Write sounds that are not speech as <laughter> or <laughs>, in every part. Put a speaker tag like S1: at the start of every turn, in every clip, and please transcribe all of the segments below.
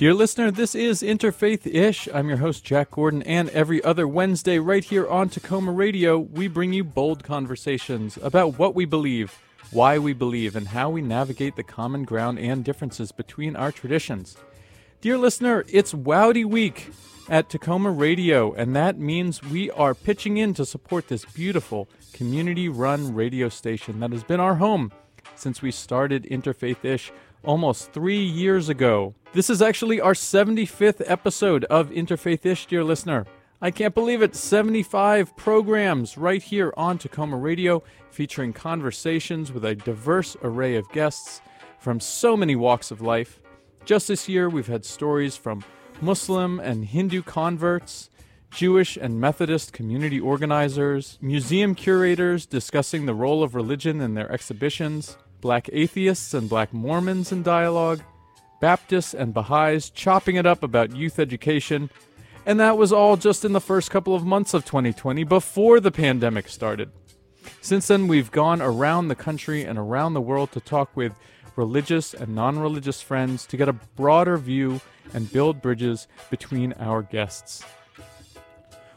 S1: Dear listener, this is Interfaith Ish. I'm your host, Jack Gordon, and every other Wednesday, right here on Takoma Radio, we bring you bold conversations about what we believe, why we believe, and how we navigate the common ground and differences between our traditions. Dear listener, it's Wowdy Week at Takoma Radio, and that means we are pitching in to support this beautiful community run radio station that has been our home since we started Interfaith Ish almost three years ago. This is actually our 75th episode of Interfaith Ish, dear listener. I can't believe it. 75 programs right here on Takoma Radio, featuring conversations with a diverse array of guests from so many walks of life. Just this year, we've had stories from Muslim and Hindu converts, Jewish and Methodist community organizers, museum curators discussing the role of religion in their exhibitions, black atheists and black Mormons in dialogue, Baptists and Baha'is chopping it up about youth education, and that was all just in the first couple of months of 2020 before the pandemic started. Since then, we've gone around the country and around the world to talk with religious and non religious friends to get a broader view and build bridges between our guests.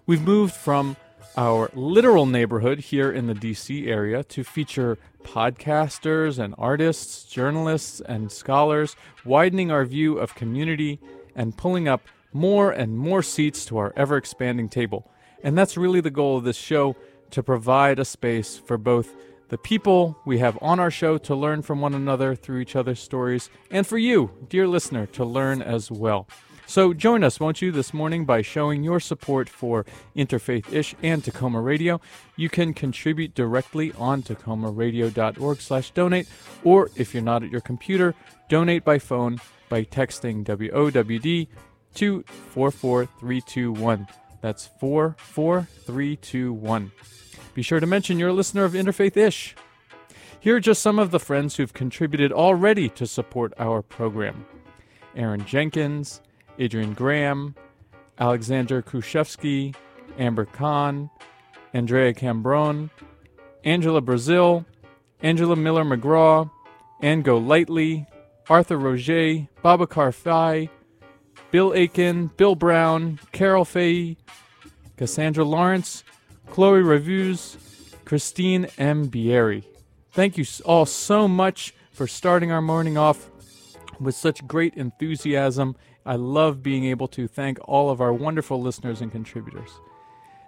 S1: We've moved from our literal neighborhood here in the DC area to feature podcasters and artists, journalists and scholars, widening our view of community and pulling up more and more seats to our ever expanding table. And that's really the goal of this show to provide a space for both the people we have on our show to learn from one another through each other's stories, and for you, dear listener, to learn as well. So join us, won't you, this morning by showing your support for Interfaith Ish and Takoma Radio. You can contribute directly on takomaradio.org slash donate, or if you're not at your computer, donate by phone by texting WOWD to 44321. That's 44321. Be sure to mention you're a listener of Interfaith Ish. Here are just some of the friends who've contributed already to support our program Aaron Jenkins, Adrian Graham, Alexander Kruszewski, Amber Khan, Andrea Cambron, Angela Brazil, Angela Miller McGraw, Ango Lightly, Arthur Roger, Babakar Fai, Bill Aiken, Bill Brown, Carol Fay, Cassandra Lawrence, Chloe Reviews, Christine M. Bieri. Thank you all so much for starting our morning off with such great enthusiasm I love being able to thank all of our wonderful listeners and contributors.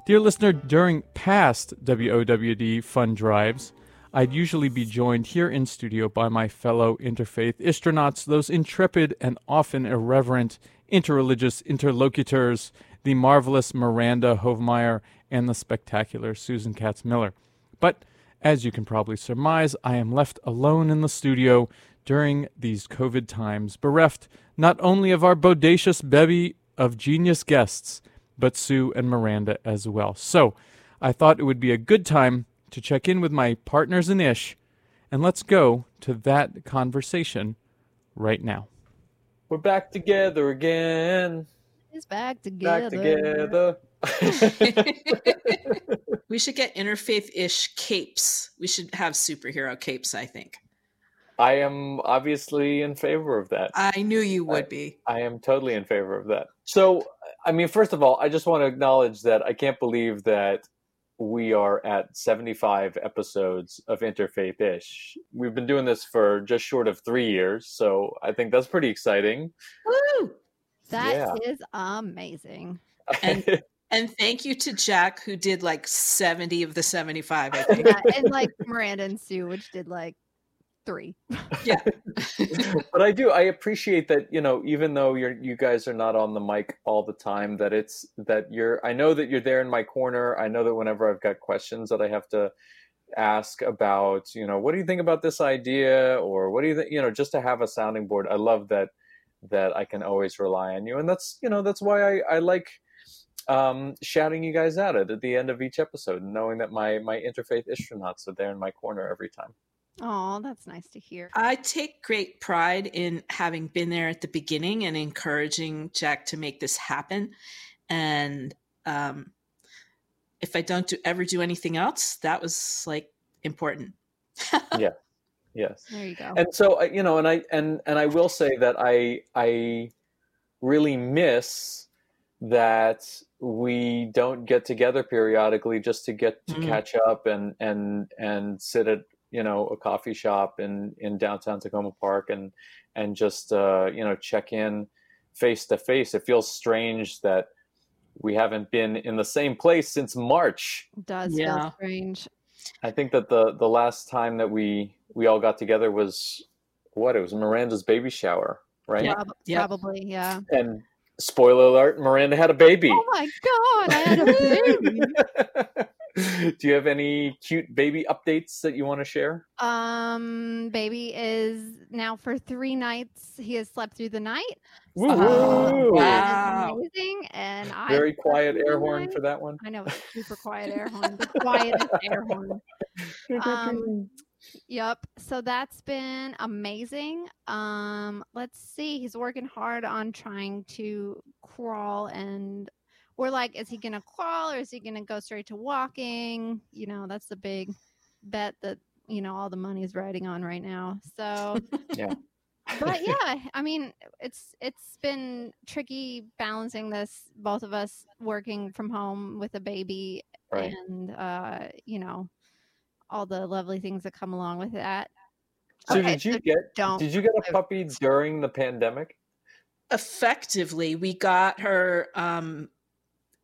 S1: Dear listener, during past WOWD fund drives, I'd usually be joined here in studio by my fellow interfaith astronauts, those intrepid and often irreverent interreligious interlocutors, the marvelous Miranda Hovemeyer and the spectacular Susan Katz Miller. But as you can probably surmise, I am left alone in the studio during these COVID times, bereft not only of our bodacious bevy of genius guests, but Sue and Miranda as well. So I thought it would be a good time to check in with my partners in Ish, and let's go to that conversation right now. We're back together again.
S2: It's back together.
S1: Back together. <laughs> <laughs>
S3: we should get interfaith ish capes. We should have superhero capes, I think.
S1: I am obviously in favor of that.
S3: I knew you would
S1: I,
S3: be.
S1: I am totally in favor of that. So, I mean, first of all, I just want to acknowledge that I can't believe that we are at 75 episodes of Interfaith Ish. We've been doing this for just short of three years. So I think that's pretty exciting.
S2: Woo! That yeah. is amazing. <laughs>
S3: And, and thank you to Jack, who did like 70 of the 75, I think.
S2: Yeah, and like Miranda and Sue, which did like three.
S3: Yeah. <laughs> <laughs>
S1: but I do I appreciate that, you know, even though you're you guys are not on the mic all the time, that it's that you're I know that you're there in my corner. I know that whenever I've got questions that I have to ask about, you know, what do you think about this idea or what do you think, you know, just to have a sounding board. I love that that I can always rely on you. And that's, you know, that's why I, I like um, shouting you guys out at, at the end of each episode, knowing that my my interfaith astronauts are there in my corner every time.
S2: Oh, that's nice to hear.
S3: I take great pride in having been there at the beginning and encouraging Jack to make this happen. And um, if I don't do, ever do anything else, that was like important. <laughs>
S1: yeah. Yes.
S2: There you go.
S1: And so you know, and I and and I will say that I I
S4: really miss that we don't get together periodically just to get to mm-hmm. catch up and and and sit at you know a coffee shop in in downtown Takoma Park and and just uh, you know check in face to face. It feels strange that we haven't been in the same place since March.
S2: It does yeah. feel strange.
S4: I think that the the last time that we we all got together was what it was Miranda's baby shower, right?
S2: Yeah, probably, yeah.
S4: And spoiler alert, Miranda had a baby.
S2: Oh my god, I had a baby. <laughs> <laughs>
S4: Do you have any cute baby updates that you want to share?
S2: Um, baby is now for three nights. He has slept through the night.
S4: Woo! So
S2: wow. amazing. And
S4: I very quiet air horn night. for that one.
S2: I know, super quiet air horn. The <laughs> quietest air horn. Um, <laughs> Yep. So that's been amazing. Um, let's see. He's working hard on trying to crawl and we're like, is he gonna crawl or is he gonna go straight to walking? You know, that's the big bet that, you know, all the money is riding on right now. So
S4: yeah. <laughs>
S2: but yeah, I mean, it's it's been tricky balancing this, both of us working from home with a baby right. and uh, you know, all the lovely things that come along with that.
S4: So okay, did you so get don't did you get a puppy during the pandemic?
S3: Effectively, we got her um,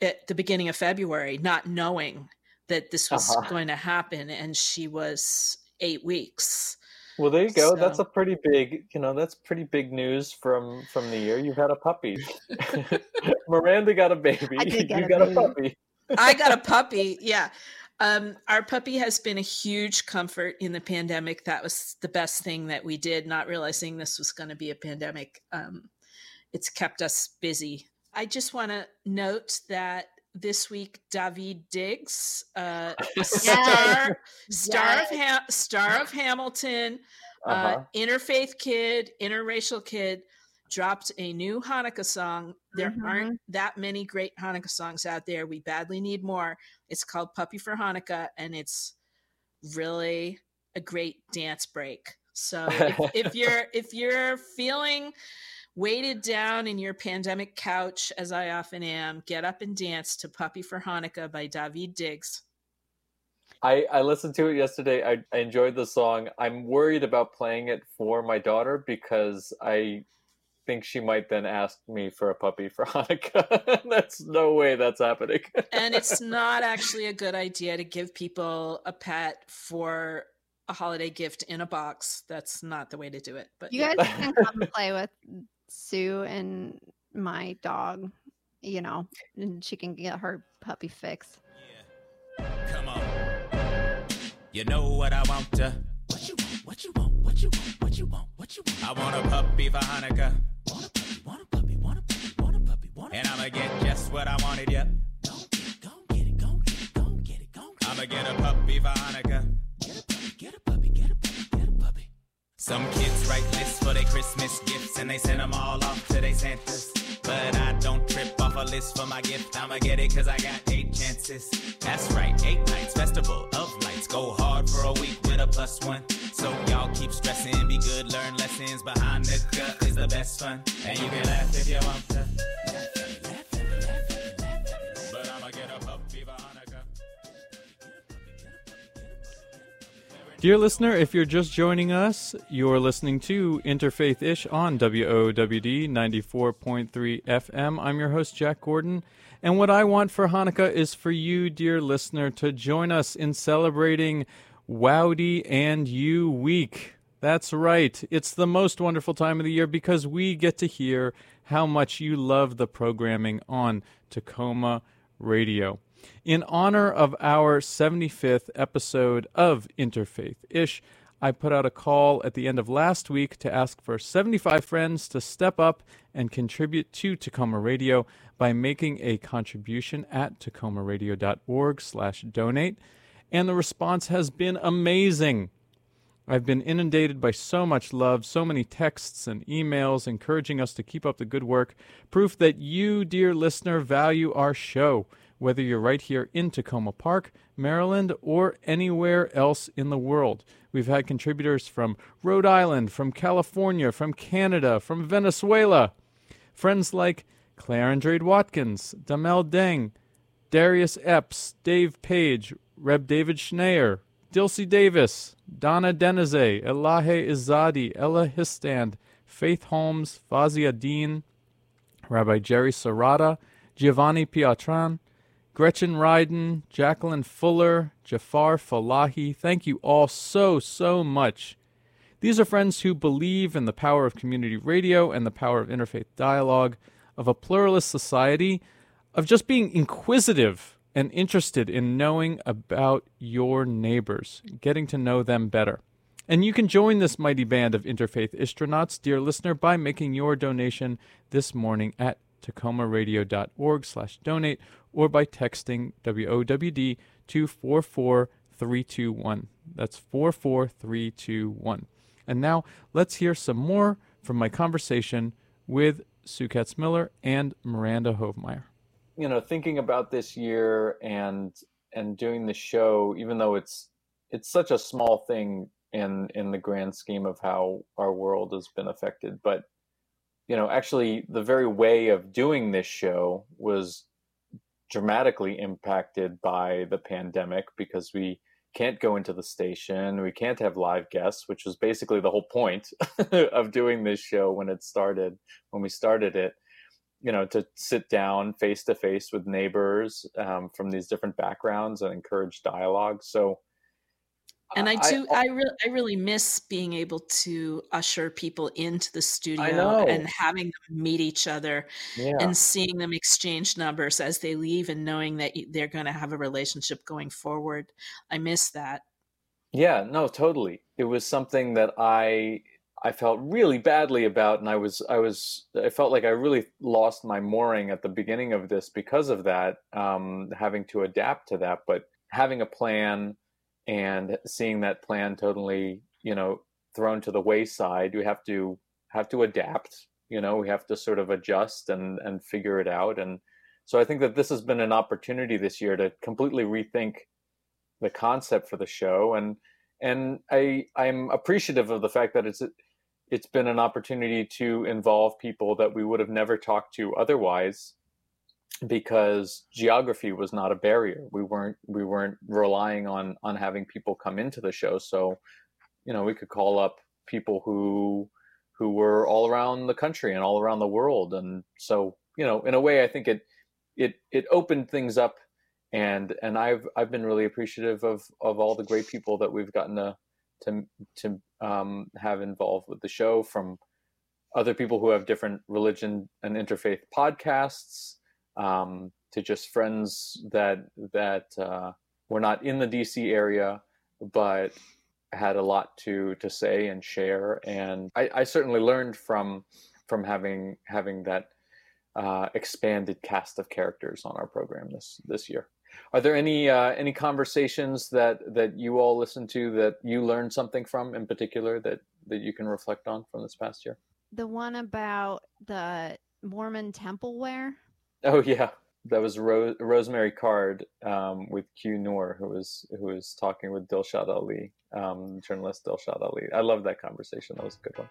S3: at the beginning of February, not knowing that this was uh-huh. going to happen, and she was eight weeks.
S4: Well, there you go. So, that's a pretty big, you know, that's pretty big news from from the year. You've had a puppy. <laughs> Miranda got a baby. <laughs> you got baby. a puppy.
S3: I got a puppy. Yeah. Um, our puppy has been a huge comfort in the pandemic. That was the best thing that we did, not realizing this was going to be a pandemic. Um, it's kept us busy. I just want to note that this week Daveed Diggs, uh, <laughs> star, star yes. of ha- star of Hamilton, uh, uh-huh. uh, interfaith kid, interracial kid, dropped a new Hanukkah song. There mm-hmm. aren't that many great Hanukkah songs out there. We badly need more. It's called Puppy for Hanukkah, and it's really a great dance break. So if, if <laughs> you're if you're feeling weighted down in your pandemic couch, as I often am, get up and dance to Puppy for Hanukkah by Daveed Diggs.
S4: I, I listened to it yesterday. I, I enjoyed the song. I'm worried about playing it for my daughter because I think she might then ask me for a puppy for <laughs> Hanukkah. <laughs> that's no way that's happening. <laughs>
S3: and it's not actually a good idea to give people a pet for a holiday gift in a box. That's not the way to do it. But
S2: you guys can come play with Sue and my dog, you know, and she can get her puppy fix.
S5: Yeah. Come on. You know what I want to. What you want? What you want? What you want? What you want? What you want? I want a puppy for Hanukkah. Want a puppy, want a puppy, want a puppy, want a puppy, want a And I'ma get just what I wanted, yep. Go get it, go get it, go get it, go get it, go get it. I'ma get a puppy for Hanukkah. Get a puppy, get a puppy, get a puppy, get a puppy. Some kids write lists for their Christmas gifts and they send them all off to their Santas. But I don't trip off a list for my gift. I'ma get it cause I got eight chances. That's right, eight nights, festival of lights. Go hard for a week with a plus one. So y'all keep stressing, be good, learn lessons. Behind the gut is the best fun. And you can laugh if you want to.
S1: Dear listener, if you're just joining us, you're listening to Interfaith Ish on WOWD 94.3 FM. I'm your host, Jack Gordon. And what I want for Hanukkah is for you, dear listener, to join us in celebrating Wowdy and You Week. That's right. It's the most wonderful time of the year because we get to hear how much you love the programming on Takoma Radio. In honor of our 75th episode of Interfaith Ish, I put out a call at the end of last week to ask for 75 friends to step up and contribute to Takoma Radio by making a contribution at takomaradio.org/donate, and the response has been amazing. I've been inundated by so much love, so many texts and emails encouraging us to keep up the good work, proof that you, dear listener, value our show whether you're right here in Takoma Park, Maryland, or anywhere else in the world. We've had contributors from Rhode Island, from California, from Canada, from Venezuela. Friends like Claire Andrade Watkins, Damel Deng, Darius Epps, Dave Page, Reb David Schneier, Dilsey Davis, Donna Denize, Elahe Izadi, Ella Histand, Faith Holmes, Fazia Dean, Rabbi Jerry Serrata, Giovanni Piatran, Gretchen Ryden, Jacqueline Fuller, Jafar Falahi. Thank you all so, so much. These are friends who believe in the power of community radio and the power of interfaith dialogue, of a pluralist society, of just being inquisitive and interested in knowing about your neighbors, getting to know them better. And you can join this mighty band of interfaith astronauts, dear listener, by making your donation this morning at takomaradio.org slash donate or by texting WOWD to 44321. That's 44321. And now let's hear some more from my conversation with Sue Katz Miller and Miranda Hovemeyer.
S4: You know, thinking about this year and and doing the show, even though it's it's such a small thing in in the grand scheme of how our world has been affected, but you know, actually the very way of doing this show was dramatically impacted by the pandemic because we can't go into the station, we can't have live guests, which was basically the whole point <laughs> of doing this show when it started, when we started it. You know, to sit down face to face with neighbors um, from these different backgrounds and encourage dialogue. So,
S3: and I do, I, I, really, I really miss being able to usher people into the studio and having them meet each other yeah. and seeing them exchange numbers as they leave and knowing that they're going to have a relationship going forward. I miss that.
S4: Yeah, no, totally. It was something that I I felt really badly about, and I was I was I felt like I really lost my mooring at the beginning of this because of that, um, having to adapt to that. But having a plan and seeing that plan totally you know thrown to the wayside we have to have to adapt you know we have to sort of adjust and and figure it out. And so i think that this has been an opportunity this year to completely rethink the concept for the show. And and i i'm appreciative of the fact that it's it's been an opportunity to involve people that we would have never talked to otherwise because geography was not a barrier. We weren't we weren't relying on on having people come into the show. So, you know, we could call up people who who were all around the country and all around the world. And so, you know, in a way I think it it it opened things up and and I've I've been really appreciative of of all the great people that we've gotten to to to um, have involved with the show from other people who have different religion and interfaith podcasts um, to just friends that that uh, were not in the DC area, but had a lot to to say and share. And I, I certainly learned from from having having that uh, expanded cast of characters on our program this this year. Are there any uh, any conversations that that you all listened to that you learned something from in particular that that you can reflect on from this past year?
S2: The one about the Mormon temple wear.
S4: Oh yeah, that was Ro- Rosemary Card um, with Q Noor, who was who was talking with Dilshad Ali, um, journalist Dilshad Ali. I love that conversation. That was a good one.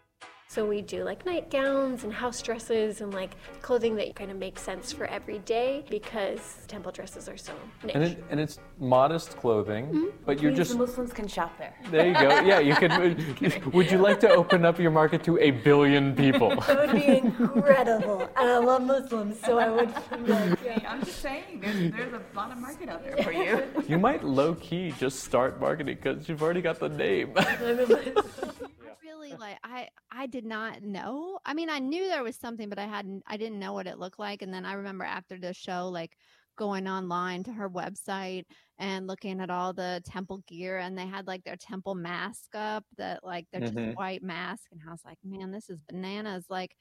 S6: So we do like nightgowns and house dresses and like clothing that kind of makes sense for every day because temple dresses are so niche.
S1: And, it, and it's modest clothing, mm-hmm. but you're just
S7: the Muslims can shop there.
S1: There you go. <laughs> Yeah, you could. would you like to open up your market to a billion people?
S7: that would be incredible. And I love Muslims, so I would.
S8: Like, yeah. I'm just saying, there's, there's a lot of market out there for you.
S1: You might low key just start marketing because you've already got the name <laughs>
S2: really like I I did not know. I mean, I knew there was something, but I hadn't I didn't know what it looked like. And then I remember after the show, like going online to her website and looking at all the temple gear and they had like their temple mask up that like they're mm-hmm. just white mask and I was like man this is bananas like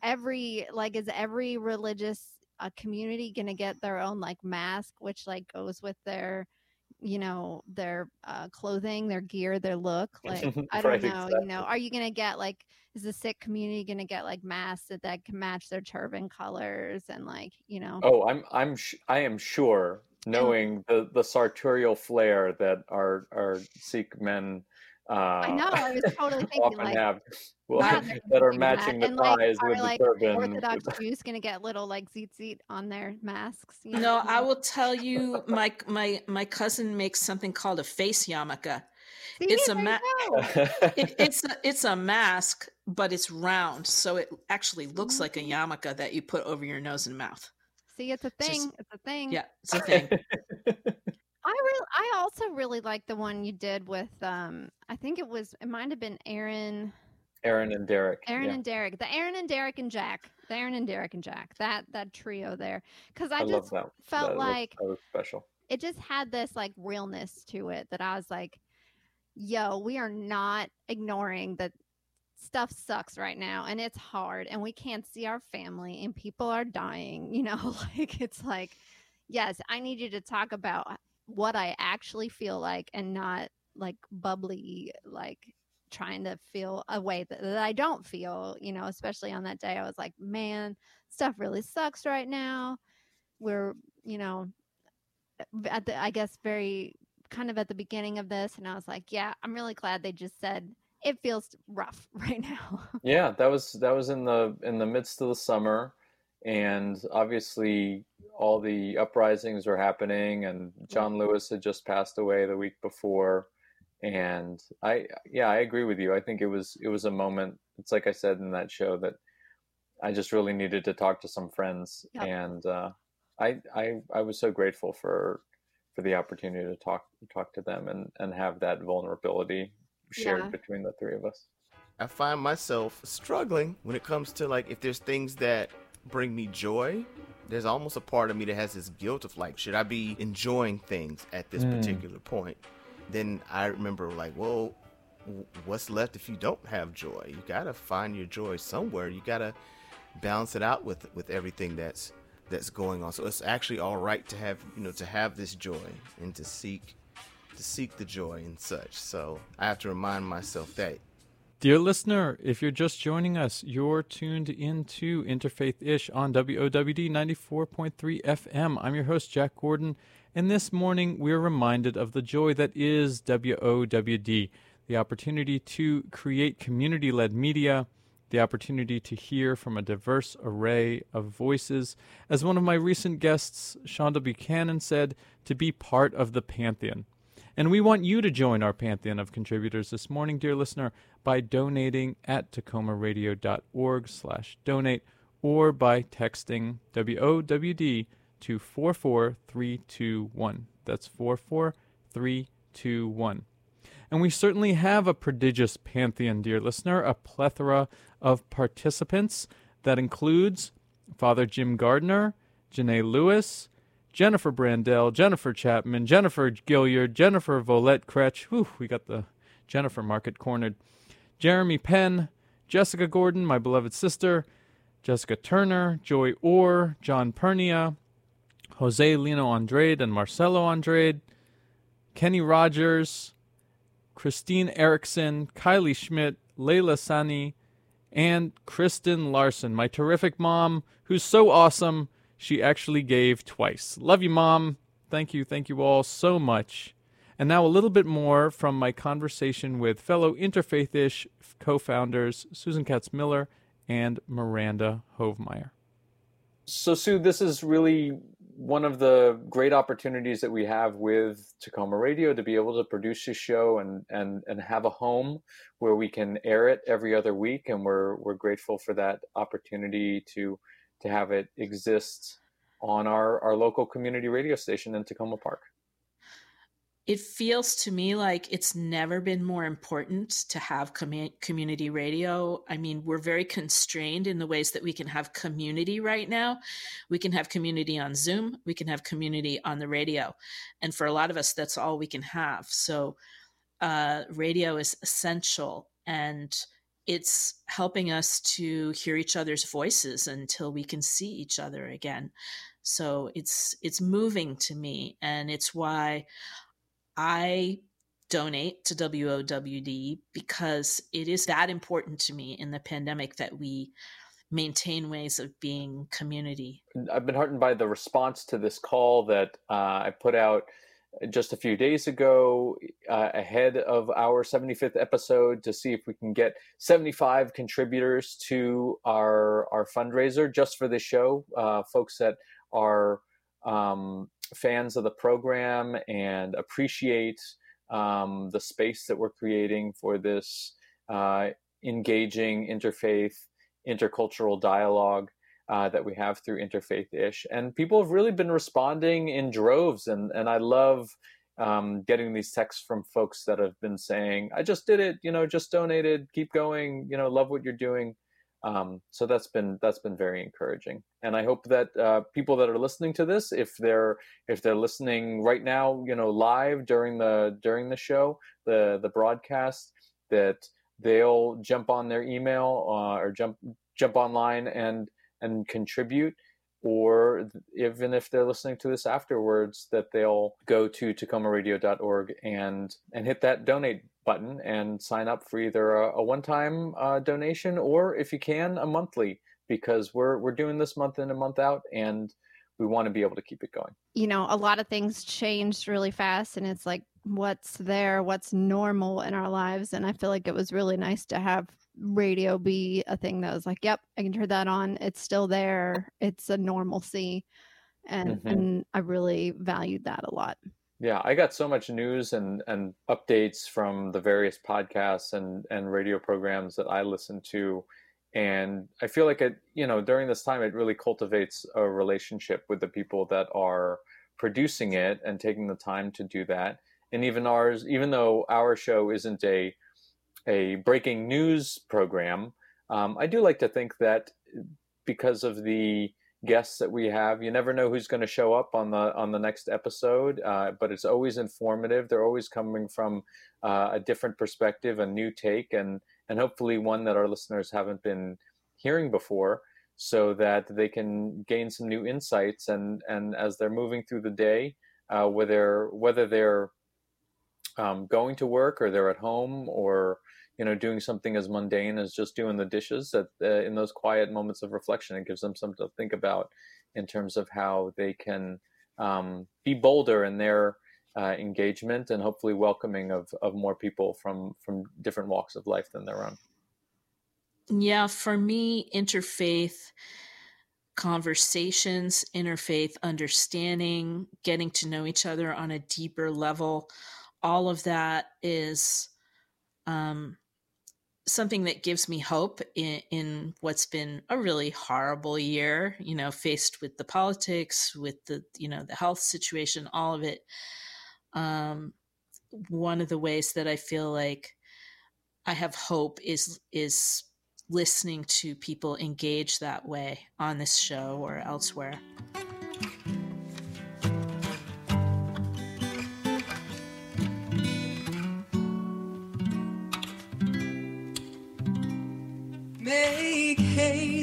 S2: every like is every religious uh, community gonna get their own like mask which like goes with their you know their uh, clothing their gear their look <laughs> like i don't right, know exactly. you know are you gonna get like is the Sikh community gonna get like masks that, that can match their turban colors and like you know
S4: oh i'm i'm sh- i am sure knowing the the sartorial flair that our our sikh men Uh,
S2: I know. I was totally <laughs> thinking
S4: often
S2: like
S4: have well, <laughs>
S2: yeah,
S4: that are matching
S2: And,
S4: the
S2: like,
S4: ties
S2: are
S4: with
S2: like
S4: the turban. <laughs>
S2: Orthodox
S4: with-
S2: Jews gonna get little like zeet zeet on their masks? you
S3: No. I will tell you, my my my cousin makes something called a face yarmulke.
S2: See,
S3: it's a
S2: there
S3: ma- It, it's a, it's a mask, but it's round, so it actually looks like a
S2: Mm.
S3: yarmulke that you put over your nose and mouth.
S2: See, it's a
S3: Just-
S2: thing. It's a thing.
S3: Yeah, it's a thing.
S2: I really, I also really like the one you did with, um, I think it was, it might have been Aaron,
S4: Aaron and Derek.
S2: Aaron
S4: yeah.
S2: and Derek, the Aaron and Derek and Jack, the Aaron and Derek and Jack, that that trio there, because I,
S4: I
S2: just felt
S4: that was-
S2: like
S4: that was special.
S2: it just had this like realness to it that I was like, yo, we are not ignoring that stuff sucks right now and it's hard and we can't see our family and people are dying, <laughs> you know, like it's like, yes, I need you to talk about what I actually feel like and not like bubbly, like trying to feel a way that, that I don't feel, you know, especially on that day. I was like, man, stuff really sucks right now. We're, you know, at the I guess very kind of at the beginning of this and I was like, yeah, I'm really glad they just said it feels rough <laughs> right now.
S4: Yeah, that was that was in the in the midst of the summer, and obviously all the uprisings were happening, and John Lewis had just passed away the week before, and I yeah I agree with you. I think it was it was a moment. It's like I said in that show that I just really needed to talk to some friends,
S2: Yep.
S4: and uh, I I I was so grateful for for the opportunity to talk talk to them and and have that vulnerability shared
S2: Yeah.
S4: between the three of us.
S9: I find myself struggling when it comes to like if there's things that bring me joy. There's almost a part of me that has this guilt of like, should I be enjoying things at this
S4: Mm.
S9: particular point? Then I remember like, well, what's left if you don't have joy? You gotta find your joy somewhere. You gotta balance it out with with everything that's that's going on. So it's actually all right to have you know to have this joy and to seek to seek the joy and such. So I have to remind myself that
S1: Dear listener, if you're just joining us, you're tuned into Interfaith Ish on WOWD 94.3 FM. I'm your host, Jack Gordon, and this morning we're reminded of the joy that is WOWD the opportunity to create community led media, the opportunity to hear from a diverse array of voices. As one of my recent guests, Shonda Buchanan, said, to be part of the pantheon. And we want you to join our pantheon of contributors this morning, dear listener, by donating at takomaradio.org slash donate or by texting WOWD to 44321. That's 44321. And we certainly have a prodigious pantheon, dear listener, a plethora of participants that includes Father Jim Gardner, Janae Lewis, Jennifer Brandell, Jennifer Chapman, Jennifer Gilliard, Jennifer Volette Kretsch. Whew, we got the Jennifer market cornered. Jeremy Penn, Jessica Gordon, my beloved sister, Jessica Turner, Joy Orr, John Pernia, Jose Lino Andrade and Marcelo Andrade, Kenny Rogers, Christine Erickson, Kylie Schmidt, Layla Sani, and Kristen Larson, my terrific mom, who's so awesome, she actually gave twice. Love you, mom. Thank you, thank you all so much. And now a little bit more from my conversation with fellow Interfaithish co founders Susan Katz Miller and Miranda Hovemeyer.
S4: So, Sue, this is really one of the great opportunities that we have with Takoma Radio to be able to produce this show and and and have a home where we can air it every other week, and we're we're grateful for that opportunity to to have it exist on our our local community radio station in Takoma Park.
S3: It feels to me like it's never been more important to have commu- community radio. I mean, we're very constrained in the ways that we can have community right now. We can have community on Zoom, we can have community on the radio. And for a lot of us, that's all we can have. So, uh, radio is essential and it's helping us to hear each other's voices until we can see each other again. So it's it's moving to me and it's why I donate to WOWD because it is that important to me in the pandemic that we maintain ways of being community.
S4: I've been heartened by the response to this call that uh, I put out just a few days ago, uh, ahead of our 75th episode, to see if we can get 75 contributors to our our fundraiser just for this show. Uh, folks that are um, fans of the program and appreciate um, the space that we're creating for this uh, engaging interfaith, intercultural dialogue uh, that we have through Interfaith Ish. And people have really been responding in droves. And, and I love um, getting these texts from folks that have been saying, I just did it, you know, just donated, keep going, you know, love what you're doing. Um, so that's been that's been very encouraging, and I hope that uh, people that are listening to this, if they're if they're listening right now, you know, live during the during the show, the the broadcast, that they'll jump on their email uh, or jump jump online and and contribute or even if they're listening to this afterwards that they'll go to takomaradio.org and and hit that donate button and sign up for either a, a one-time uh, donation or if you can a monthly because we're we're doing this month in and month out and we want to be able to keep it going.
S2: You know a lot of things changed really fast and it's like what's there what's normal in our lives? And i feel like it was really nice to have radio be a thing that was like, yep, I can turn that on. It's still there. It's a normalcy. And mm-hmm. and I really valued that a lot.
S4: Yeah, I got so much news and, and updates from the various podcasts and, and radio programs that I listen to. And I feel like it, you know, during this time, it really cultivates a relationship with the people that are producing it and taking the time to do that. And even ours, even though our show isn't a a breaking news program, um, I do like to think that because of the guests that we have, you never know who's going to show up on the on the next episode. Uh, but it's always informative. They're always coming from uh, a different perspective, a new take, and and hopefully one that our listeners haven't been hearing before, so that they can gain some new insights. And and as they're moving through the day, uh, whether whether they're um, going to work or they're at home or you know doing something as mundane as just doing the dishes that uh, in those quiet moments of reflection it gives them something to think about in terms of how they can um, be bolder in their uh, engagement and hopefully welcoming of, of more people from from different walks of life than their own.
S3: Yeah for me interfaith conversations interfaith understanding getting to know each other on a deeper level all of that is um, something that gives me hope in, in, what's been a really horrible year you know faced with the politics with the you know the health situation all of it. Um, one of the ways that i feel like i have hope is is listening to people engage that way on this show or elsewhere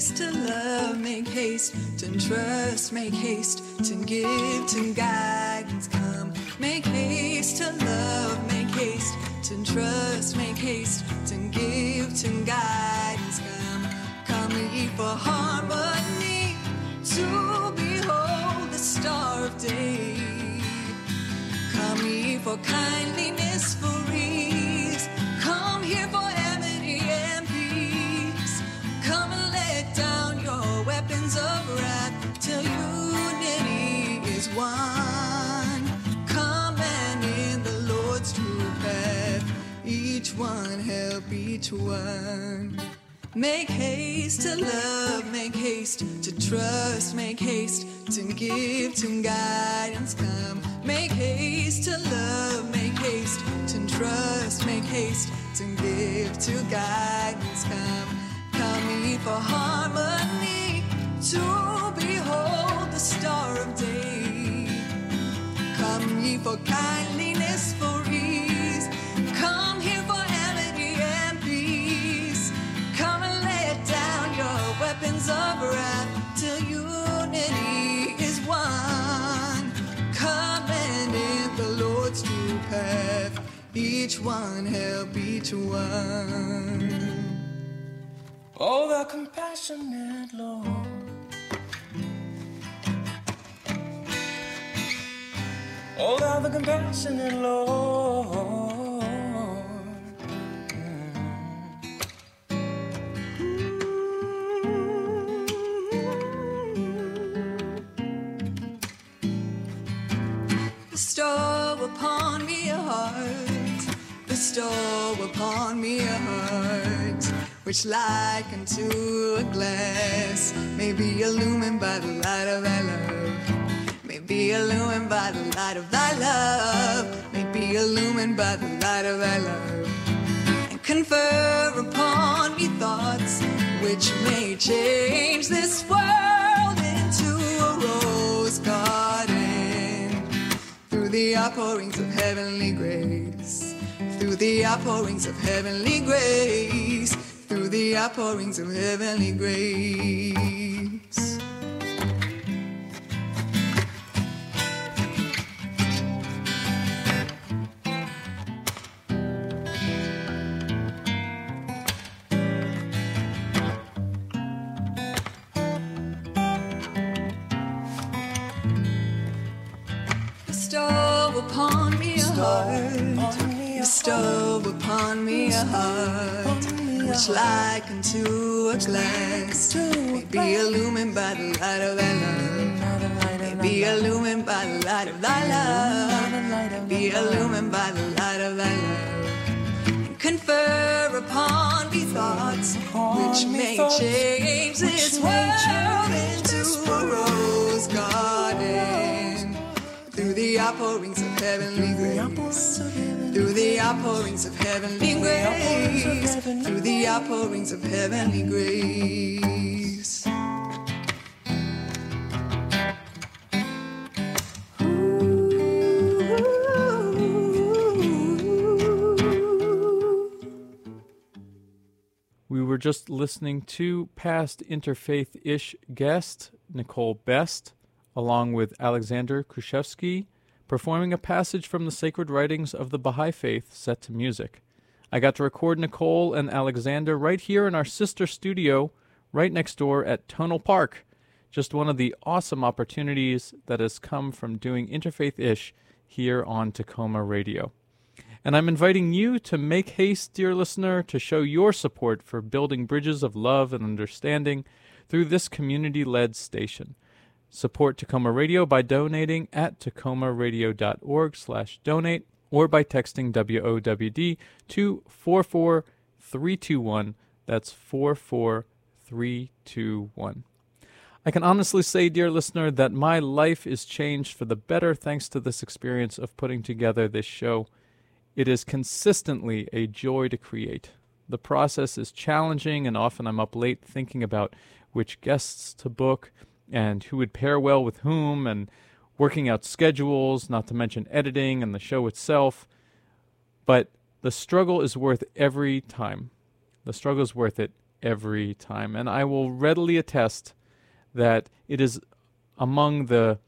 S10: haste to love, make haste to trust, make haste to give, to guidance come. Make haste to love, make haste to trust, make haste to give, to guidance come. Come ye for harmony, to behold the star of day. Come ye for kindliness, each one. Make haste to love, make haste to trust, make haste to give, to guidance come. Make haste to love, make haste to trust, make haste to give, to guidance come. Come ye for harmony to behold the star of day. Come ye for kindliness, each one help each one. Oh, the compassionate Lord.
S11: Oh, thou the compassionate Lord.
S10: Bestow upon bestow upon me a heart, which like unto a glass may be illumined by the light of thy love, may be illumined by the light of thy love, may be illumined by the light of thy love, and confer upon me thoughts which may change this world into a rose garden. Through the outpourings of heavenly grace, the outpourings of heavenly grace, through the outpourings of heavenly grace. Which like unto a glass. Be illumined by the light of thy love, be illumined by the light of thy love, be illumined by the light of thy love, confer upon me thoughts which may change this world into a rose garden. Through the outpourings of heavenly grace, through the outpourings of heavenly grace, through the outpourings of heavenly grace.
S1: We were just listening to past interfaith ish guest Nicole Best, along with Alexander Krushevsky, performing a passage from the sacred writings of the Baha'i Faith set to music. I got to record Nicole and Alexander right here in our sister studio, right next door at Tonal Park. Just one of the awesome opportunities that has come from doing interfaith ish here on Takoma Radio. And I'm inviting you to make haste, dear listener, to show your support for building bridges of love and understanding through this community led station. Support Takoma Radio by donating at takomaradio.org slash donate or by texting WOWD to 44321. That's 44321. I can honestly say, dear listener, that my life is changed for the better thanks to this experience of putting together this show. It is consistently a joy to create. The process is challenging, and often I'm up late thinking about which guests to book and who would pair well with whom, and working out schedules, not to mention editing and the show itself. But the struggle is worth every time. The struggle is worth it every time. And I will readily attest that it is among the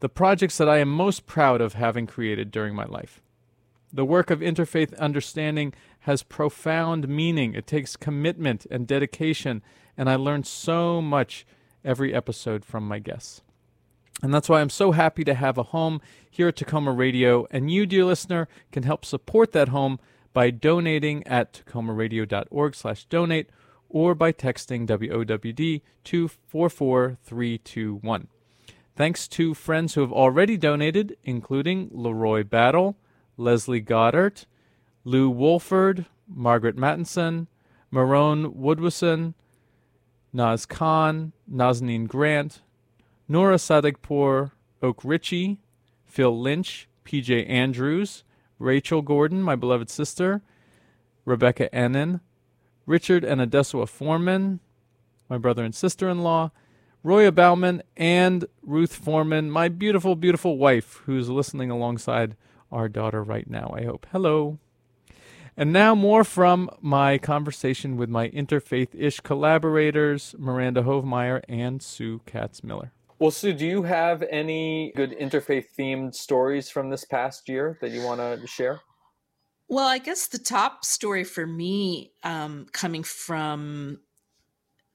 S1: the projects that I am most proud of having created during my life. The work of interfaith understanding has profound meaning. It takes commitment and dedication, and I learned so much every episode from my guests. And that's why I'm so happy to have a home here at Takoma Radio, and you, dear listener, can help support that home by donating at takomaradio.org slash donate or by texting WOWD to 44321. Thanks to friends who have already donated, including Leroy Battle, Leslie Goddard, Lou Wolford, Margaret Mattinson, Marone Woodwison, Naz Khan, Nazneen Grant, Nora Sadegpour, Oak Ritchie, Phil Lynch, PJ Andrews, Rachel Gordon, my beloved sister, Rebecca Ennin, Richard and Adesua Foreman, my brother and sister in law, Roya Bauman, and Ruth Foreman, my beautiful, beautiful wife, who's listening alongside our daughter right now, I hope. Hello. And now, more from my conversation with my interfaith ish collaborators, Miranda Hovemeyer and Sue Katz Miller.
S4: Well, Sue, do you have any good interfaith themed stories from this past year that you want to share?
S3: Well, I guess the top story for me, um, coming from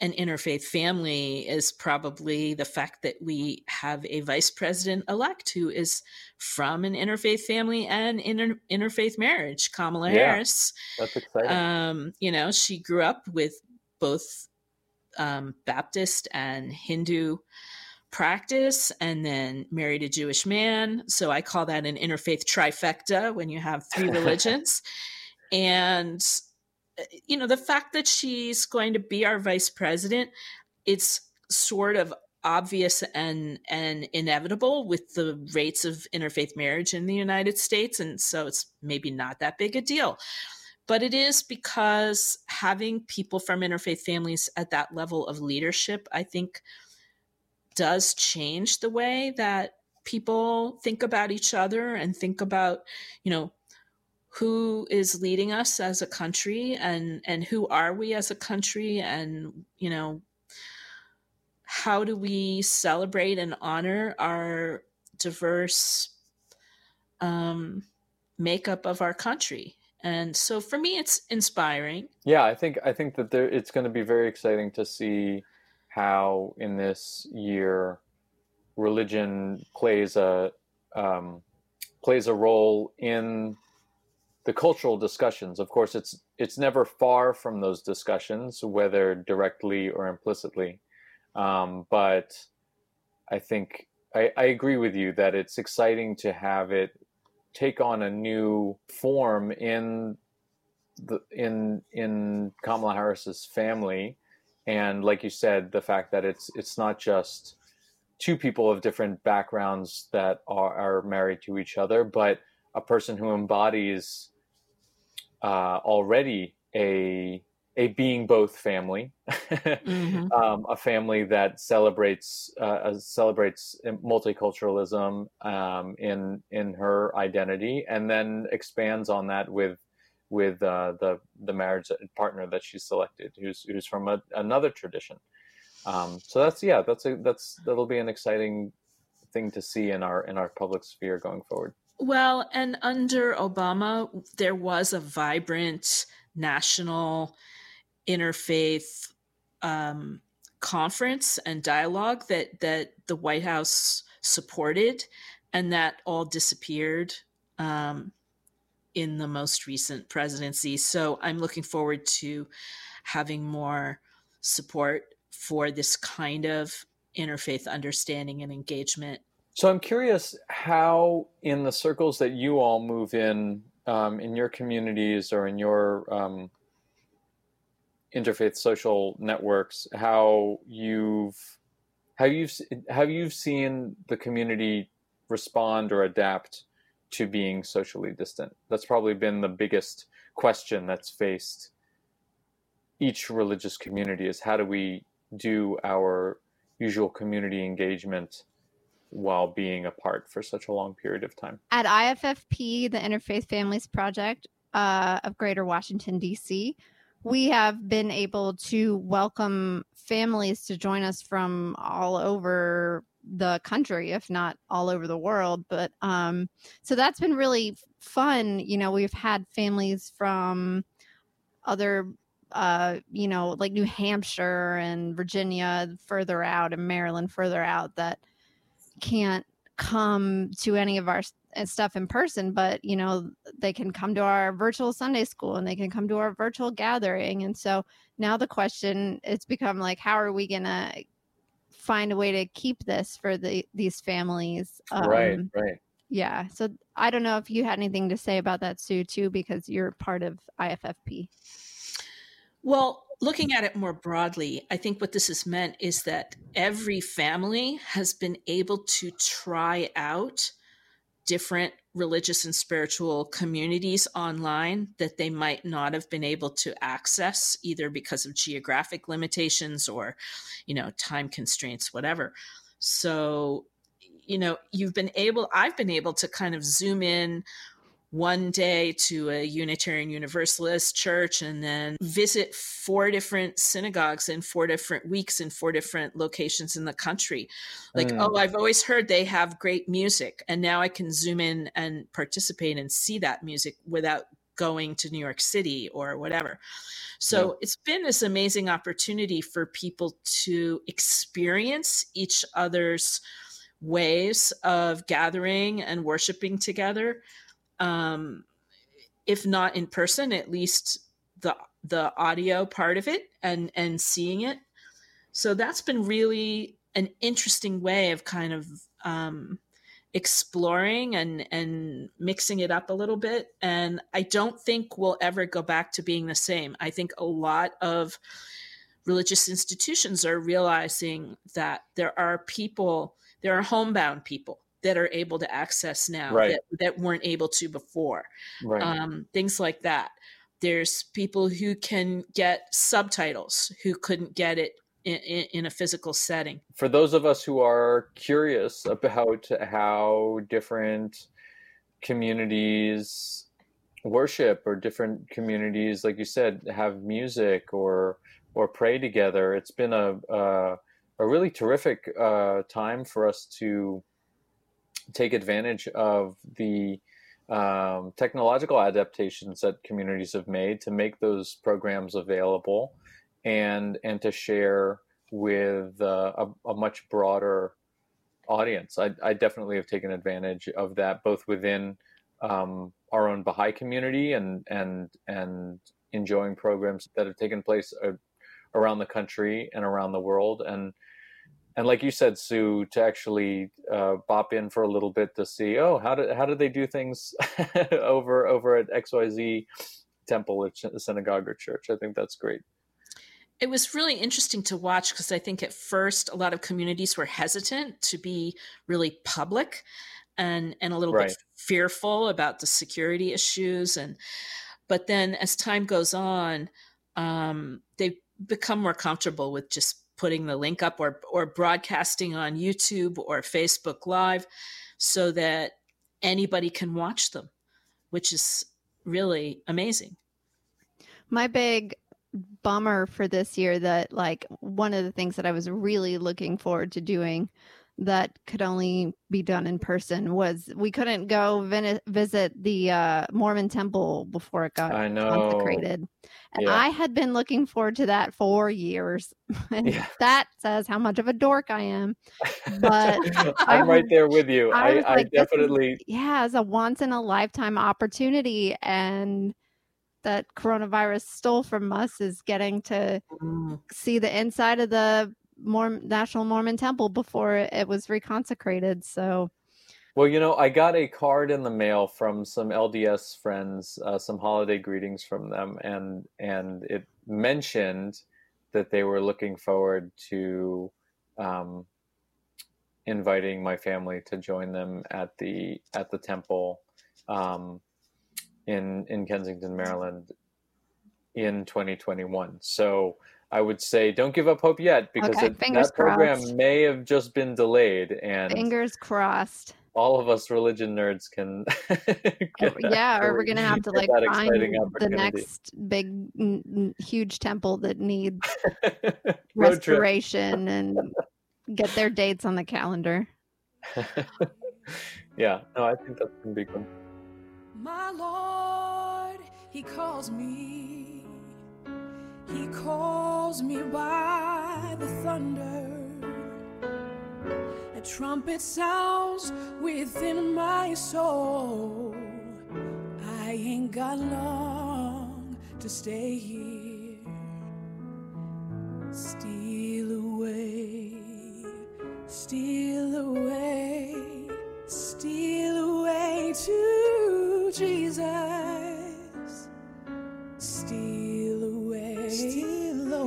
S3: an interfaith family is probably the fact that we have a vice president elect who is from an interfaith family and inter- interfaith marriage. Kamala
S4: Yeah.
S3: Harris,
S4: That's exciting.
S3: um, you know, she grew up with both um, Baptist and Hindu practice and then married a Jewish man. So I call that an interfaith trifecta when you have three <laughs> religions. and Uh, you know, the fact that she's going to be our vice president, it's sort of obvious and and inevitable with the rates of interfaith marriage in the United States and so it's maybe not that big a deal. But it is because having people from interfaith families at that level of leadership i think does change the way that people think about each other and think about you know who is leading us as a country and and who are we as a country and you know how do we celebrate and honor our diverse um, makeup of our country? And so for me it's inspiring.
S4: Yeah, I think I think that there it's going to be very exciting to see how in this year religion plays a um, plays a role in the cultural discussions. Of course, it's it's never far from those discussions, whether directly or implicitly. Um, but I think I, I agree with you that it's exciting to have it take on a new form in the in in Kamala Harris's family, and like you said, the fact that it's it's not just two people of different backgrounds that are, are married to each other, but a person who embodies uh, already a a being both family, <laughs> um, a family that celebrates uh, uh, celebrates multiculturalism um, in in her identity, and then expands on that with with uh, the the marriage partner that she selected, who's who's from a, another tradition. Um, so that's yeah, that's a that's that'll be an exciting thing to see in our in our public sphere going forward.
S3: Well, and under Obama, there was a vibrant national interfaith um, conference and dialogue that that the White House supported, and that all disappeared um, in the most recent presidency. So I'm looking forward to having more support for this kind of interfaith understanding and engagement
S4: So I'm curious how, in the circles that you all move in, um, in your communities or in your um, interfaith social networks, how you've how you've have you've seen the community respond or adapt to being socially distant? That's probably been the biggest question that's faced each religious community is how do we do our usual community engagement while being apart for such a long period of time.
S2: At IFFP, the Interfaith Families Project uh, of Greater Washington, D.C., we have been able to welcome families to join us from all over the country, if not all over the world. But um, so that's been really fun. You know, we've had families from other uh, you know, like New Hampshire and Virginia further out and Maryland further out that can't come to any of our uh, stuff in person, but you know, they can come to our virtual Sunday school and they can come to our virtual gathering. And so now the question it's become like, how are we gonna find a way to keep this for the these families?
S4: right,
S2: Um,
S4: right.
S2: Yeah. So I don't know if you had anything to say about that, Sue, too, because you're part of IFFP.
S3: Well, looking at it more broadly, I think what this has meant is that every family has been able to try out different religious and spiritual communities online that they might not have been able to access either because of geographic limitations or you know time constraints whatever. So you know you've been able i've been able to kind of zoom in one day to a Unitarian Universalist church and then visit four different synagogues in four different weeks in four different locations in the country. Like,
S12: Mm.
S3: oh, I've always heard they have great music. And now I can zoom in and participate and see that music without going to New York City or whatever. So yeah. it's been this amazing opportunity for people to experience each other's ways of gathering and worshiping together. Um, if not in person, at least the the audio part of it and and seeing it. So that's been really an interesting way of kind of um, exploring and and mixing it up a little bit and i don't think we'll ever go back to being the same i think a lot of religious institutions are realizing that there are people there are homebound people that are able to access now
S4: right.
S3: that, that weren't able to before
S4: right.
S3: um, things like that there's people who can get subtitles who couldn't get it in, in, a physical setting.
S4: For those of us who are curious about how different communities worship or different communities, like you said, have music or or pray together, it's been a a, a really terrific uh, time for us to take advantage of the um, technological adaptations that communities have made to make those programs available and and to share with uh, a, a, much broader audience. I, I, definitely have taken advantage of that, both within um, our own Baha'i community and and and enjoying programs that have taken place uh, around the country and around the world. And and like you said, Sue, to actually uh, bop in for a little bit to see, oh, how did how did they do things <laughs> over over at X Y Z temple, at synagogue or church? I think that's great
S3: it was really interesting to watch because I think at first a lot of communities were hesitant to be really public and and a little right. bit fearful about the security issues and but then as time goes on um, they've become more comfortable with just putting the link up or or broadcasting on YouTube or Facebook live so that anybody can watch them which is really amazing.
S2: My big bummer for this year that like one of the things that I was really looking forward to doing that could only be done in person was we couldn't go vin- visit the uh, Mormon temple before it got consecrated. And yeah. I had been looking forward to that for years. <laughs> And yeah. that says how much of a dork I am. But <laughs>
S4: I'm right there with you. I, I, I definitely.
S2: Is, yeah, it's a once in a lifetime opportunity. And that coronavirus stole from us is getting to mm. see the inside of the Mormon, National Mormon Temple before it was reconsecrated. So,
S4: well, you know, I got a card in the mail from some LDS friends, uh, some holiday greetings from them, and and it mentioned that they were looking forward to um, inviting my family to join them at the at the temple. Um, in in Kensington, Maryland, in 2021. So I would say don't give up hope yet because okay, it, that program crossed. may have just been delayed. And
S2: fingers crossed.
S4: All of us religion nerds can. <laughs>
S2: oh, yeah, or we're gonna have to <laughs> like find the next big, huge temple that needs <laughs> restoration and get their dates on the calendar.
S4: yeah, no, I think that's gonna be good.
S13: My Lord, He calls me. He calls me by the thunder. A trumpet sounds within my soul. I ain't got long to stay here. Steal away, steal away, steal away to Jesus. Steal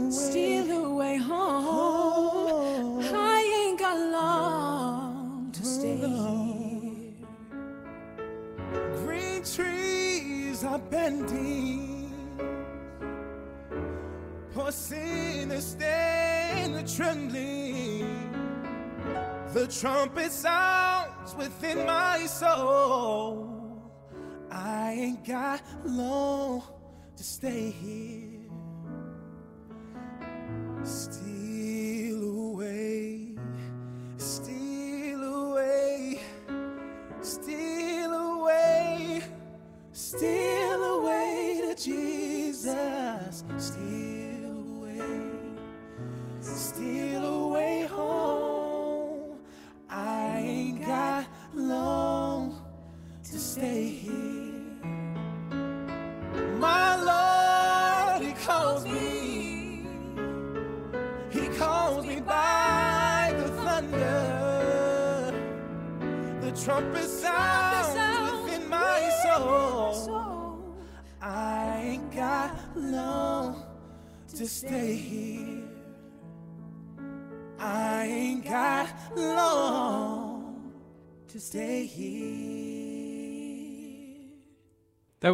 S13: away, steal away home. I ain't got long to stay here. Green trees are bending, poor sinners stand trembling. The trumpet sounds within my soul. I ain't got long to stay here. Steal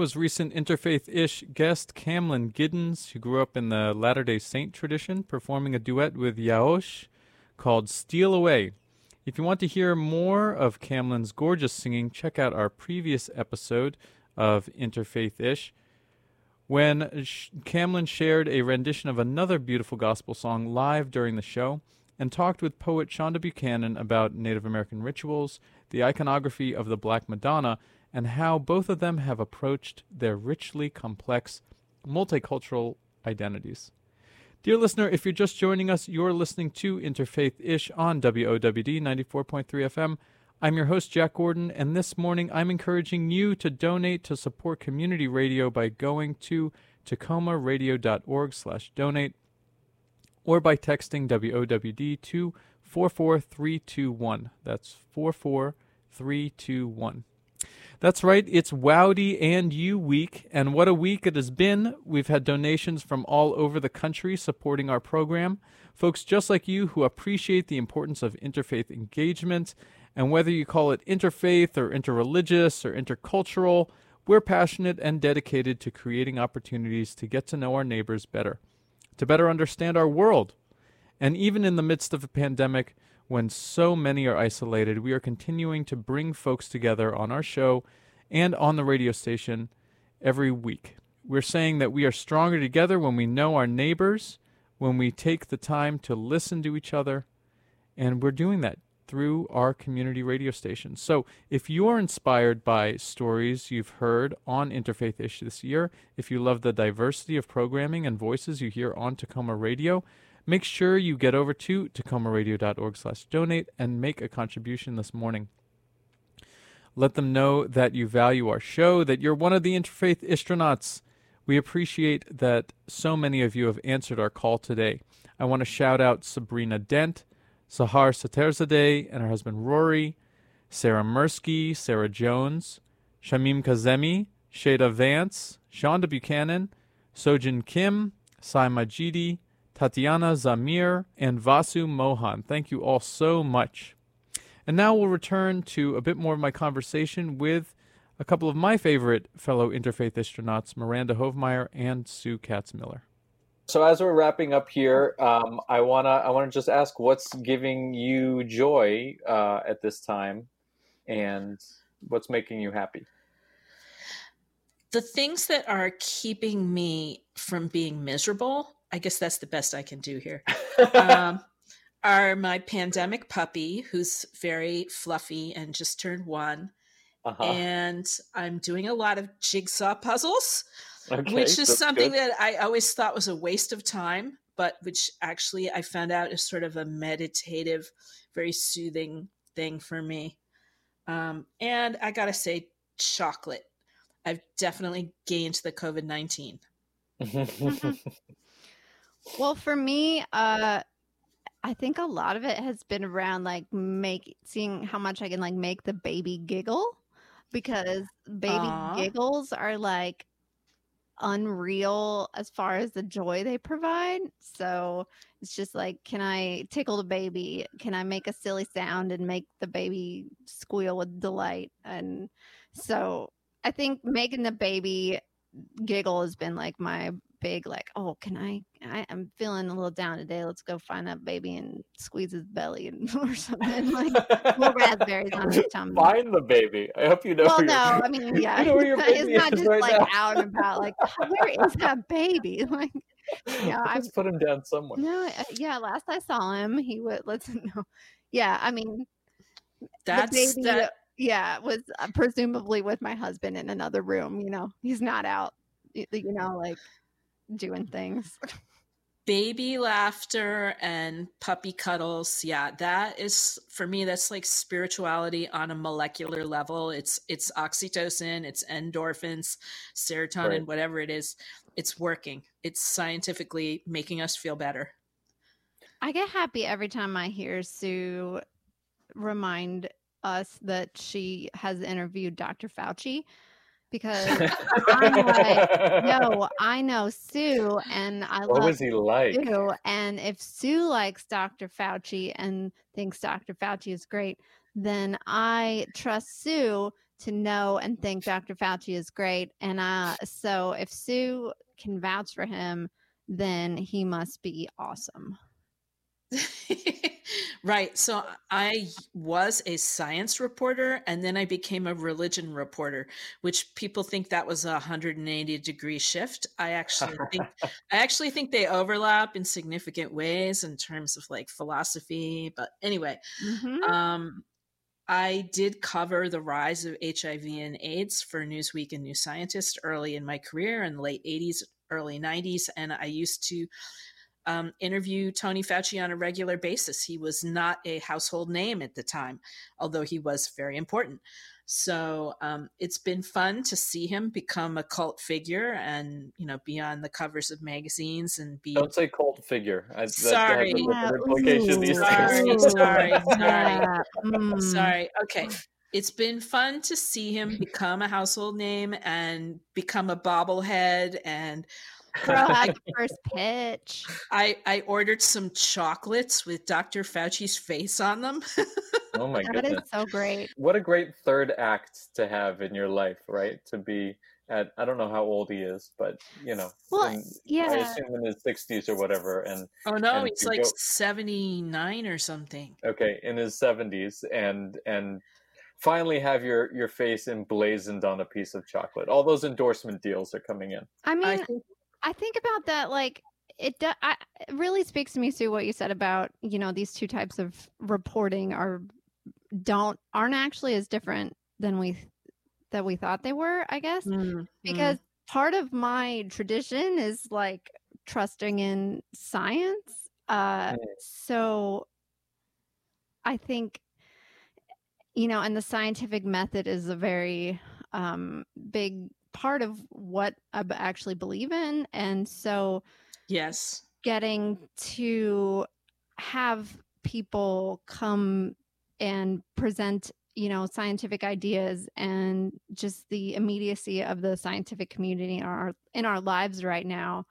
S1: was recent interfaith ish guest Camlin Giddens, who grew up in the Latter day Saint tradition, performing a duet with Yaosh called Steal Away. If you want to hear more of Camlin's gorgeous singing, check out our previous episode of Interfaith Ish when Sh- Camlin shared a rendition of another beautiful gospel song live during the show and talked with poet Shonda Buchanan about Native American rituals, the iconography of the Black Madonna, and how both of them have approached their richly complex multicultural identities. Dear listener, if you're just joining us, you're listening to Interfaith Ish on WOWD 94.3 FM. I'm your host, Jack Gordon, and this morning I'm encouraging you to donate to support community radio by going to takomaradio.org slash donate or by texting WOWD to 44321. That's 44321. That's right, it's Wowdy and You Week, and what a week it has been. We've had donations from all over the country supporting our program. Folks just like you who appreciate the importance of interfaith engagement, and whether you call it interfaith or interreligious or intercultural, we're passionate and dedicated to creating opportunities to get to know our neighbors better, to better understand our world. And even in the midst of a pandemic, when so many are isolated, we are continuing to bring folks together on our show and on the radio station every week. We're saying that we are stronger together when we know our neighbors, when we take the time to listen to each other, and we're doing that through our community radio station. So if you're inspired by stories you've heard on Interfaith Ish this year, if you love the diversity of programming and voices you hear on Takoma Radio, make sure you get over to takomaradio.org slash donate and make a contribution this morning. Let them know that you value our show, that you're one of the Interfaith astronauts. We appreciate that so many of you have answered our call today. I want to shout out Sabrina Dent, Sahar Saterzadeh and her husband Rory, Sarah Mursky, Sarah Jones, Shamim Kazemi, Shada Vance, Shonda Buchanan, Sojin Kim, Sai Majidi, Tatiana Zamir, and Vasu Mohan. Thank you all so much. And now we'll return to a bit more of my conversation with a couple of my favorite fellow interfaith astronauts, Miranda Hovemeyer and Sue Katz Miller.
S4: So as we're wrapping up here, um, I wanna I wanna just ask what's giving you joy uh, at this time, and what's making you happy.
S3: The things that are keeping me from being miserable, I guess that's the best I can do here. <laughs> um, are my pandemic puppy, who's very fluffy and just turned one,
S4: Uh-huh.
S3: and I'm doing a lot of jigsaw puzzles,
S4: Okay,
S3: which is something
S4: good.
S3: that I always thought was a waste of time, but which actually I found out is sort of a meditative, very soothing thing for me. Um, and I gotta say, chocolate. I've definitely gained the COVID 19. <laughs>
S2: Well, for me, uh, I think a lot of it has been around like make seeing how much I can like make the baby giggle because baby
S3: Aw.
S2: giggles are like unreal as far as the joy they provide. So it's just like, can I tickle the baby? Can I make a silly sound and make the baby squeal with delight? And so I think making the baby giggle has been like my big like oh can I, I i'm feeling a little down today let's go find that baby and squeeze his belly and <laughs> or something like little raspberries on his <laughs> tummy
S4: Find the baby. I hope you know.
S2: well
S4: where your-
S2: no i mean <laughs> yeah
S4: you know where your
S2: it's not
S4: is
S2: just
S4: right
S2: like
S4: now.
S2: out and about like where is that baby like yeah i
S4: Let's put him down somewhere.
S2: no uh, yeah last i saw him he would let's no yeah i mean
S3: That's
S2: the baby
S3: that.
S2: yeah was uh, presumably with my husband in another room you know he's not out you know like doing things.
S3: Baby laughter and puppy cuddles. Yeah that is for me that's like spirituality on a molecular level. It's it's oxytocin it's endorphins serotonin right. whatever it is. It's working. It's scientifically making us feel better.
S2: I get happy every time i hear sue remind us that she has interviewed dr fauci because I'm like, <laughs> no, I know Sue, and I
S4: what
S2: love
S4: was he like?
S2: Sue. And if Sue likes Dr. Fauci and thinks Dr. Fauci is great, then I trust Sue to know and think Dr. Fauci is great. And uh, so if Sue can vouch for him, then he must be awesome. <laughs>
S3: right. So I was a science reporter and then I became a religion reporter, which people think that was a 180 degree shift. I actually think <laughs> I actually think they overlap in significant ways in terms of like philosophy. But anyway, mm-hmm. um, I did cover the rise of HIV and AIDS for Newsweek and New Scientist early in my career in the late 80s, early 90s. And I used to um, interview Tony Fauci on a regular basis. He was not a household name at the time, although he was very important. So um, it's been fun to see him become a cult figure and you know be on the covers of magazines and be.
S4: Don't say cult figure. I,
S3: sorry. Ooh, <laughs> sorry, sorry, sorry, mm. sorry. Okay. It's been fun to see him become a household name and become a bobblehead and
S2: Girl <laughs> had the first pitch.
S3: I I ordered some chocolates with Dr. Fauci's face on them. <laughs>
S4: oh my
S2: that
S4: goodness.
S2: That is so great.
S4: What a great third act to have in your life, right? To be at I don't know how old he is, but you know,
S2: well,
S4: in,
S2: yeah,
S4: I assume in his sixties or whatever. And
S3: oh no,
S4: and
S3: he's like seventy nine or something.
S4: Okay, in his seventies, and and finally have your your face emblazoned on a piece of chocolate. All those endorsement deals are coming in.
S2: I mean, I think, I think about that like it, do, I, it really speaks to me, Sue, what you said about you know these two types of reporting are don't aren't actually as different than we that we thought they were. I guess mm-hmm. because part of my tradition is like trusting in science. Uh, so I think you know, and the scientific method is a very um, big part of what I actually believe in. And so,
S3: yes,
S2: getting to have people come and present you know scientific ideas and just the immediacy of the scientific community in our in our lives right now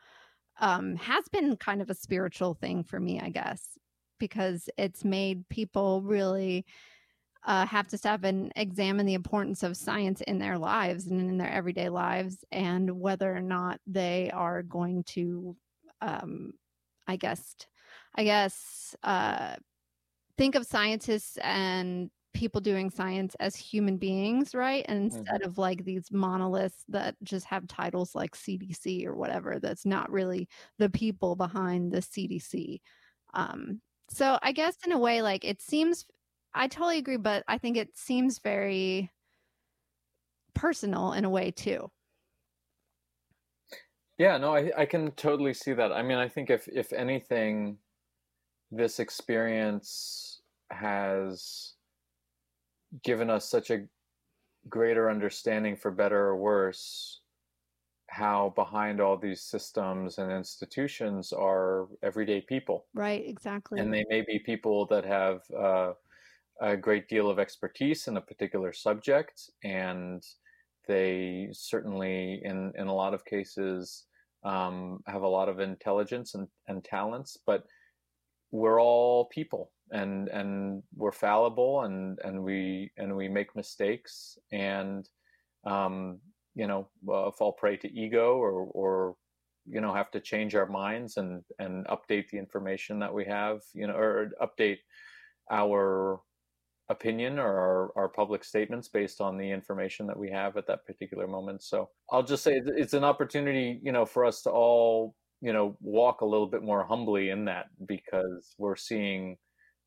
S2: um, has been kind of a spiritual thing for me i guess because it's made people really uh, have to stop and examine the importance of science in their lives and in their everyday lives and whether or not they are going to um, i guess i guess uh, think of scientists and people doing science as human beings right and instead mm-hmm. of like these monoliths that just have titles like cdc or whatever that's not really the people behind the cdc um, so i guess in a way like it seems I totally agree, but I think it seems very personal in a way too.
S4: Yeah, no, I, I can totally see that. I mean, I think if if anything, this experience has given us such a greater understanding, for better or worse, how behind all these systems and institutions are everyday people.
S2: Right, exactly.
S4: And they may be people that have uh, a great deal of expertise in a particular subject, and they certainly, in in a lot of cases, um, have a lot of intelligence and, and talents. But we're all people, and and we're fallible, and and we and we make mistakes, and um, you know, uh, fall prey to ego or or you know have to change our minds and and update the information that we have you know or update our opinion or our, our public statements based on the information that we have at that particular moment. So I'll just say it's an opportunity, you know, for us to all, you know, walk a little bit more humbly in that because we're seeing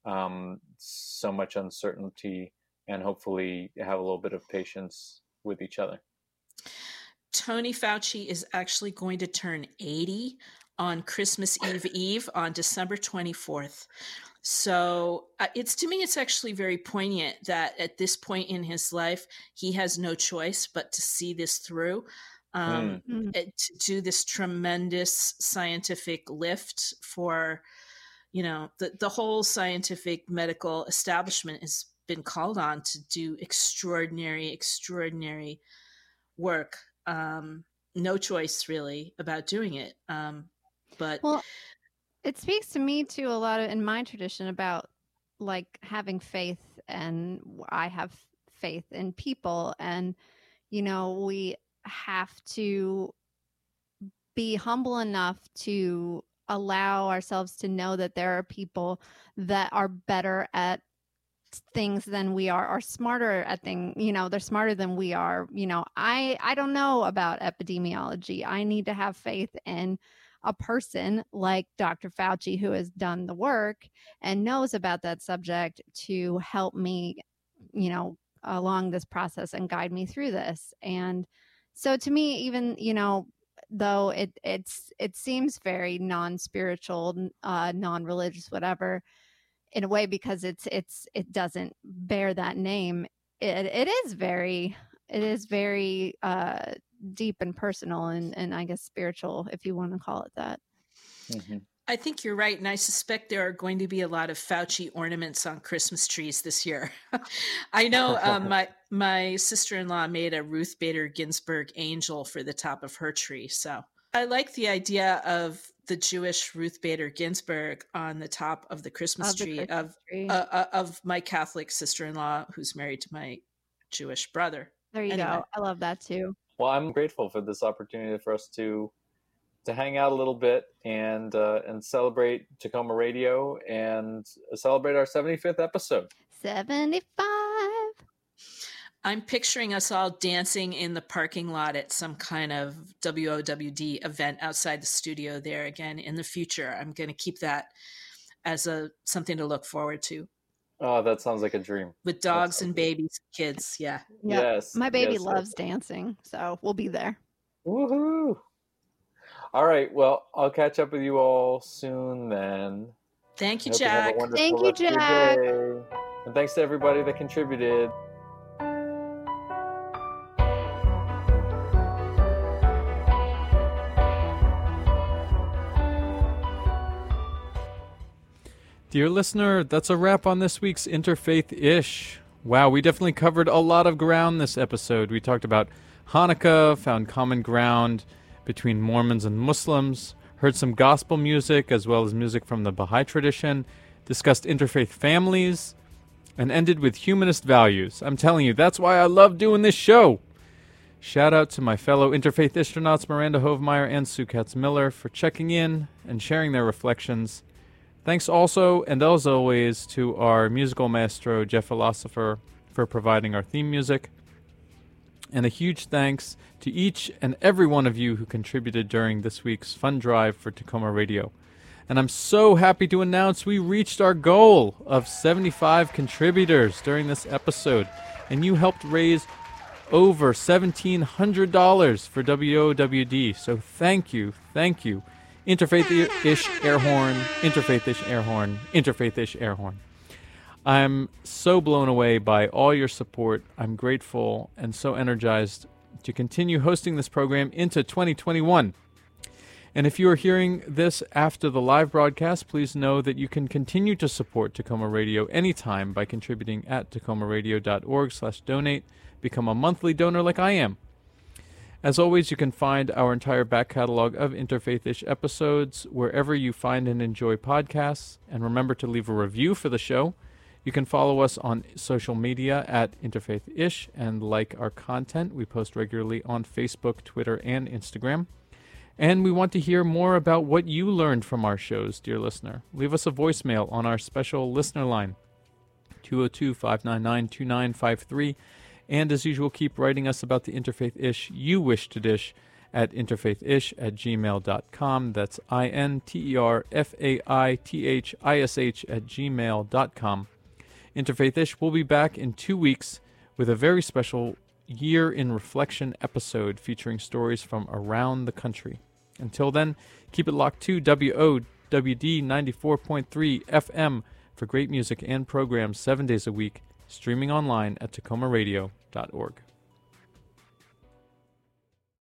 S4: um, so much uncertainty and hopefully have a little bit of patience with each other.
S3: Tony Fauci is actually going to turn 80 on Christmas Eve Eve on December 24th. So uh, it's to me, it's actually very poignant that at this point in his life, he has no choice but to see this through. Um,
S4: Mm.
S3: it- to do this tremendous scientific lift for, you know, the, the whole scientific medical establishment has been called on to do extraordinary, extraordinary work. Um, no choice really about doing it. Um, but
S2: Well, it speaks to me too a lot of in my tradition about like having faith and I have faith in people and you know we have to be humble enough to allow ourselves to know that there are people that are better at things than we are are smarter at thing you know they're smarter than we are you know. I i don't know about epidemiology. I need to have faith in a person like dr fauci who has done the work and knows about that subject to help me you know along this process and guide me through this. And so to me even you know though it it's it seems very non-spiritual uh non-religious whatever in a way because it's it's it doesn't bear that name it, it is very it is very uh deep and personal and and i guess spiritual if you want to call it that
S3: I think you're right, and I suspect there are going to be a lot of Fauci ornaments on Christmas trees this year. <laughs> I know um, <laughs> my my sister in law made a Ruth Bader Ginsburg angel for the top of her tree, so I like the idea of the Jewish Ruth Bader Ginsburg on the top of the Christmas
S2: Of the
S3: tree
S2: Christmas
S3: of
S2: tree.
S3: Uh, uh, of my Catholic sister in law who's married to my Jewish brother.
S2: there you
S3: Anyway.
S2: go i love that too
S4: Well, I'm grateful for this opportunity for us to to hang out a little bit and uh, and celebrate Takoma Radio and celebrate our 75th episode.
S2: 75
S3: I'm picturing us all dancing in the parking lot at some kind of WOWD event outside the studio there again in the future. I'm going to keep that as a something to look forward to
S4: Oh, that sounds like a dream.
S3: with dogs and babies, kids. Yeah.
S2: yeah
S4: Yes,
S2: my baby
S4: yes, yes.
S2: loves dancing so we'll be there
S4: Woohoo! All right. Well, I'll catch up with you all soon then.
S3: Thank you,
S4: Hope
S3: Jack.
S4: wonderful
S2: Thank you,
S4: rest of your
S2: Jack.
S4: And thanks to everybody that contributed.
S1: Dear listener, that's a wrap on this week's Interfaith Ish. Wow, we definitely covered a lot of ground this episode. We talked about Hanukkah, found common ground between Mormons and Muslims, heard some gospel music as well as music from the Baha'i tradition, discussed interfaith families, and ended with humanist values. I'm telling you, that's why I love doing this show. Shout out to my fellow interfaith astronauts Miranda Hovemeyer and Sue Katz Miller for checking in and sharing their reflections. Thanks also, and as always, to our musical maestro, Jeff Philosopher, for providing our theme music. And a huge thanks to each and every one of you who contributed during this week's fund drive for Takoma Radio. And I'm so happy to announce we reached our goal of 75 contributors during this episode. And you helped raise over $1,700 for WOWD. So thank you, thank you. Interfaith-ish air horn, interfaith-ish air horn, interfaith-ish air horn. I'm so blown away by all your support. I'm grateful and so energized to continue hosting this program into 2021. And if you are hearing this after the live broadcast, please know that you can continue to support Takoma Radio anytime by contributing at takomaradio.org/donate. Become a monthly donor like I am. As always, you can find our entire back catalog of Interfaith-ish episodes wherever you find and enjoy podcasts. And remember to leave a review for the show. You can follow us on social media at Interfaith-ish and like our content. We post regularly on Facebook, Twitter, and Instagram. And we want to hear more about what you learned from our shows, dear listener. Leave us a voicemail on our special listener line, 202 599 2953. And as usual, keep writing us about the interfaith ish you wish to dish at interfaithish at gmail.com. That's I N T E R F A I T H I S H at gmail.com. Interfaith Ish will be back in two weeks with a very special Year in Reflection episode featuring stories from around the country. Until then, keep it locked to WOWD 94.3 FM for great music and programs seven days a week, streaming online at takomaradio.org.